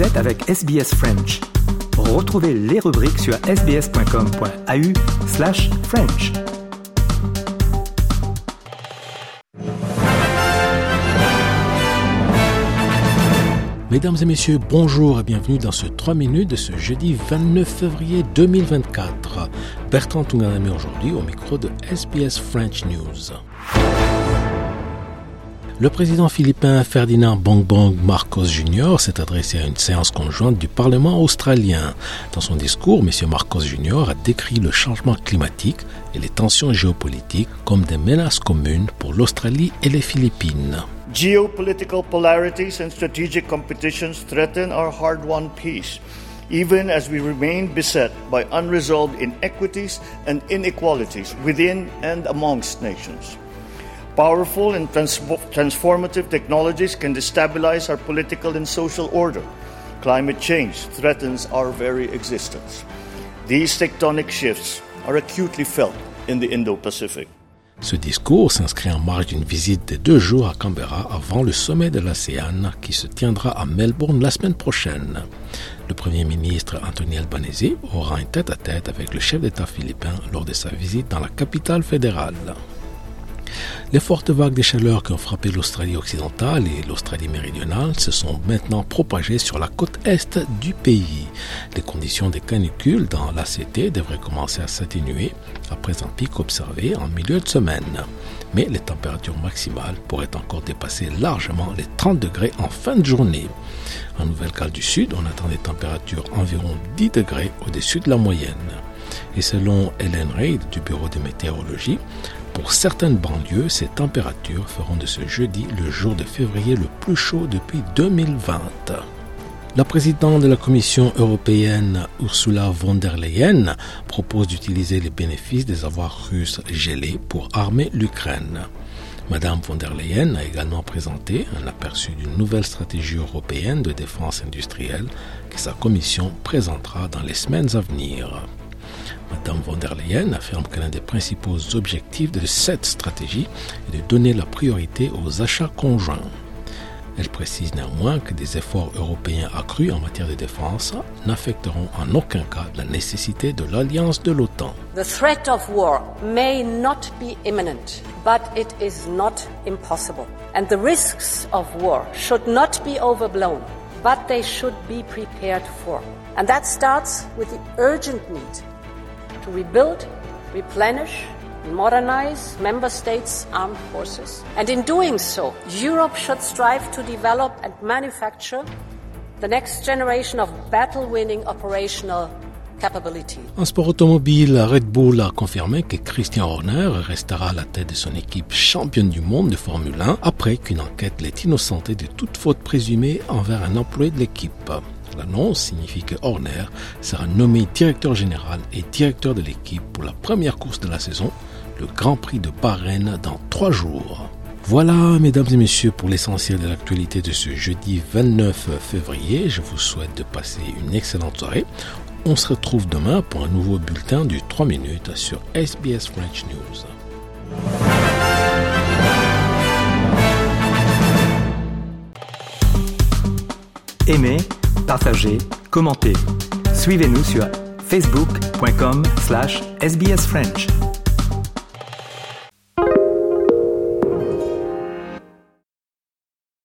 Vous êtes avec SBS French. Retrouvez les rubriques sur sbs.com.au slash French. Mesdames et messieurs, bonjour et bienvenue dans ce 3 minutes de ce jeudi 29 février 2024. Bertrand Tunganami aujourd'hui au micro de SBS French News. Le président philippin Ferdinand Bongbong Marcos Jr. s'est adressé à une séance conjointe du Parlement australien. Dans son discours, M. Marcos Jr. a décrit le changement climatique et les tensions géopolitiques comme des menaces communes pour l'Australie et les Philippines. Geopolitical polarities and strategic competitions threaten our hard won peace, even as we remain beset by unresolved inequities and inequalities within and amongst nations. Powerful and transformative technologies can destabilize our political and social order. Climate change threatens our very existence. These tectonic shifts are acutely felt in the Indo Pacific. Ce discours s'inscrit en marge d'une visite de deux jours à Canberra avant le sommet de l'ASEAN qui se tiendra à Melbourne la semaine prochaine. Le Premier ministre Anthony Albanese aura un tête-à-tête -tête avec le chef d'État philippin lors de sa visite dans la capitale fédérale. Les fortes vagues de chaleur qui ont frappé l'Australie occidentale et l'Australie méridionale se sont maintenant propagées sur la côte est du pays. Les conditions des canicules dans l'ACT devraient commencer à s'atténuer après un pic observé en milieu de semaine. Mais les températures maximales pourraient encore dépasser largement les 30 degrés en fin de journée. En Nouvelle-Galles du Sud, on attend des températures environ 10 degrés au-dessus de la moyenne. Et selon Helen Reid du Bureau de météorologie, pour certaines banlieues, ces températures feront de ce jeudi le jour de février le plus chaud depuis 2020. La présidente de la Commission européenne, Ursula von der Leyen, propose d'utiliser les bénéfices des avoirs russes gelés pour armer l'Ukraine. Madame von der Leyen a également présenté un aperçu d'une nouvelle stratégie européenne de défense industrielle que sa commission présentera dans les semaines à venir. Von der Leyen affirme que l'un des principaux objectifs de cette stratégie est de donner la priorité aux achats conjoints. Elle précise néanmoins que des efforts européens accrus en matière de défense n'affecteront en aucun cas la nécessité de l'alliance de l'OTAN. The threat of war may not be imminent, but it is not impossible. And the risks of war should not be overblown, but they should be prepared for. And that starts with the urgent need to rebuild, replenish, and modernize member states' armed forces. And in doing so, Europe should strive to develop and manufacture the next generation of battle winning operational. En sport automobile, Red Bull a confirmé que Christian Horner restera à la tête de son équipe championne du monde de Formule 1 après qu'une enquête l'ait innocenté de toute faute présumée envers un employé de l'équipe. L'annonce signifie que Horner sera nommé directeur général et directeur de l'équipe pour la première course de la saison, le Grand Prix de Bahreïn, dans trois jours. Voilà, mesdames et messieurs, pour l'essentiel de l'actualité de ce jeudi 29 février. Je vous souhaite de passer une excellente soirée. On se retrouve demain pour un nouveau bulletin du 3 minutes sur SBS French News. Aimez, partagez, commentez. Suivez-nous sur facebook.com slash sbsfrench.